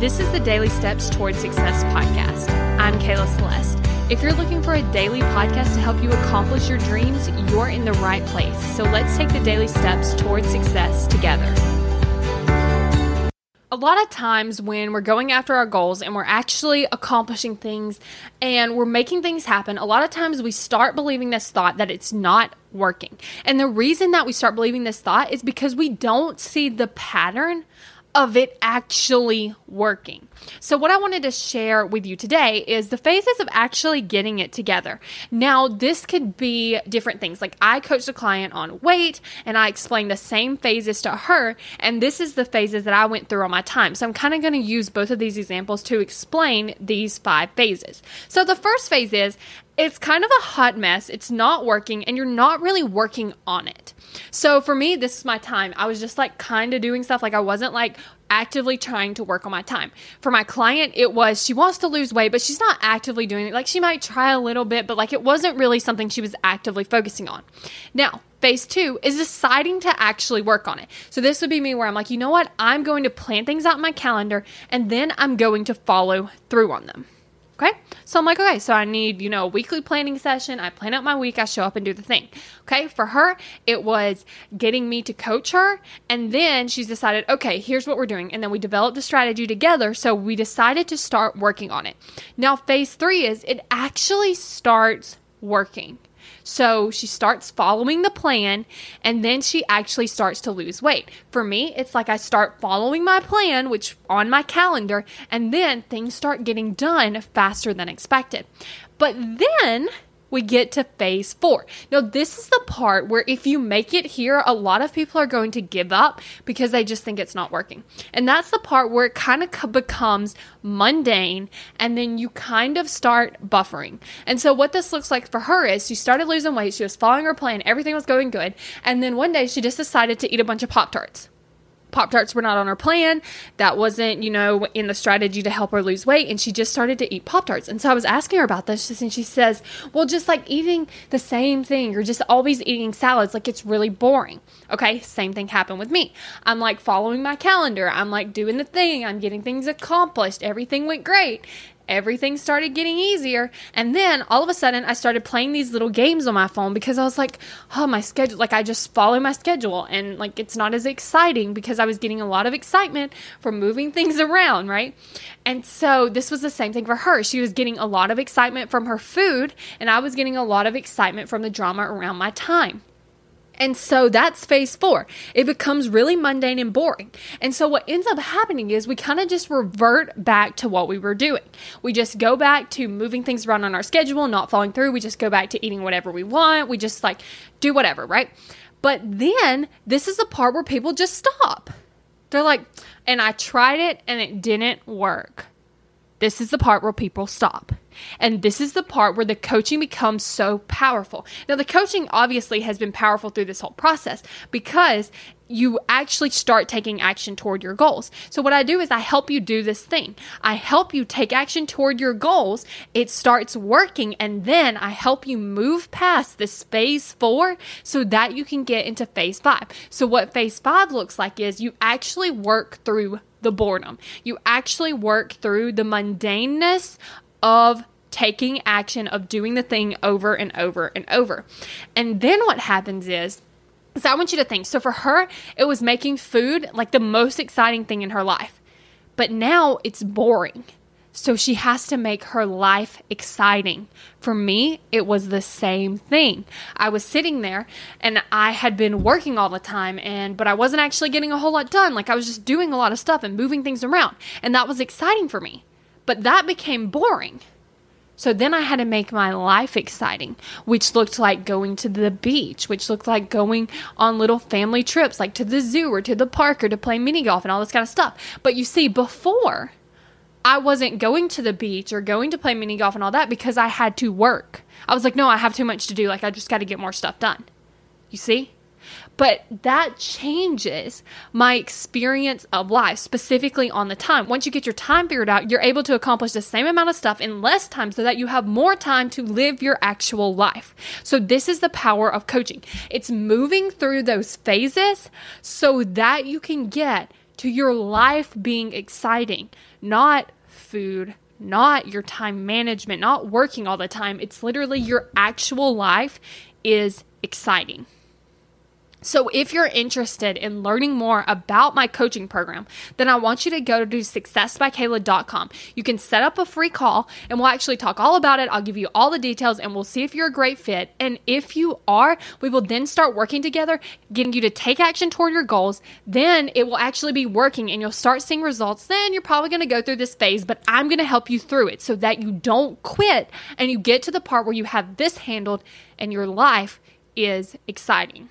This is the Daily Steps Towards Success podcast. I'm Kayla Celeste. If you're looking for a daily podcast to help you accomplish your dreams, you're in the right place. So let's take the daily steps towards success together. A lot of times when we're going after our goals and we're actually accomplishing things and we're making things happen, a lot of times we start believing this thought that it's not working. And the reason that we start believing this thought is because we don't see the pattern of it actually working. So, what I wanted to share with you today is the phases of actually getting it together. Now, this could be different things. Like, I coached a client on weight and I explained the same phases to her, and this is the phases that I went through on my time. So, I'm kind of going to use both of these examples to explain these five phases. So, the first phase is it's kind of a hot mess. It's not working, and you're not really working on it. So for me, this is my time. I was just like kind of doing stuff. Like I wasn't like actively trying to work on my time. For my client, it was she wants to lose weight, but she's not actively doing it. Like she might try a little bit, but like it wasn't really something she was actively focusing on. Now, phase two is deciding to actually work on it. So this would be me where I'm like, you know what? I'm going to plan things out in my calendar and then I'm going to follow through on them. Okay. So I'm like, okay, so I need, you know, a weekly planning session. I plan out my week, I show up and do the thing. Okay. For her, it was getting me to coach her. And then she's decided, okay, here's what we're doing. And then we developed a strategy together. So we decided to start working on it. Now, phase three is it actually starts working. So she starts following the plan and then she actually starts to lose weight. For me, it's like I start following my plan, which on my calendar, and then things start getting done faster than expected. But then we get to phase four. Now, this is the part where if you make it here, a lot of people are going to give up because they just think it's not working. And that's the part where it kind of becomes mundane and then you kind of start buffering. And so, what this looks like for her is she started losing weight, she was following her plan, everything was going good. And then one day she just decided to eat a bunch of Pop Tarts. Pop Tarts were not on her plan. That wasn't, you know, in the strategy to help her lose weight. And she just started to eat Pop Tarts. And so I was asking her about this, and she says, Well, just like eating the same thing, you're just always eating salads, like it's really boring. Okay, same thing happened with me. I'm like following my calendar, I'm like doing the thing, I'm getting things accomplished, everything went great everything started getting easier. And then all of a sudden, I started playing these little games on my phone because I was like, oh, my schedule, like I just follow my schedule. And like it's not as exciting because I was getting a lot of excitement from moving things around, right? And so this was the same thing for her. She was getting a lot of excitement from her food, and I was getting a lot of excitement from the drama around my time. And so that's phase four. It becomes really mundane and boring. And so what ends up happening is we kind of just revert back to what we were doing. We just go back to moving things around on our schedule, not following through. We just go back to eating whatever we want. We just like do whatever, right? But then this is the part where people just stop. They're like, and I tried it and it didn't work. This is the part where people stop. And this is the part where the coaching becomes so powerful. Now, the coaching obviously has been powerful through this whole process because you actually start taking action toward your goals. So, what I do is I help you do this thing. I help you take action toward your goals. It starts working, and then I help you move past this phase four so that you can get into phase five. So, what phase five looks like is you actually work through the boredom. You actually work through the mundaneness of taking action, of doing the thing over and over and over. And then what happens is, so I want you to think. So for her, it was making food like the most exciting thing in her life. But now it's boring. So she has to make her life exciting. For me, it was the same thing. I was sitting there and I had been working all the time and but I wasn't actually getting a whole lot done. Like I was just doing a lot of stuff and moving things around. And that was exciting for me. But that became boring. So then I had to make my life exciting, which looked like going to the beach, which looked like going on little family trips, like to the zoo or to the park or to play mini golf and all this kind of stuff. But you see, before I wasn't going to the beach or going to play mini golf and all that because I had to work. I was like, no, I have too much to do. Like, I just got to get more stuff done. You see? But that changes my experience of life, specifically on the time. Once you get your time figured out, you're able to accomplish the same amount of stuff in less time so that you have more time to live your actual life. So, this is the power of coaching. It's moving through those phases so that you can get to your life being exciting, not food, not your time management, not working all the time. It's literally your actual life is exciting. So, if you're interested in learning more about my coaching program, then I want you to go to successbykayla.com. You can set up a free call and we'll actually talk all about it. I'll give you all the details and we'll see if you're a great fit. And if you are, we will then start working together, getting you to take action toward your goals. Then it will actually be working and you'll start seeing results. Then you're probably going to go through this phase, but I'm going to help you through it so that you don't quit and you get to the part where you have this handled and your life is exciting.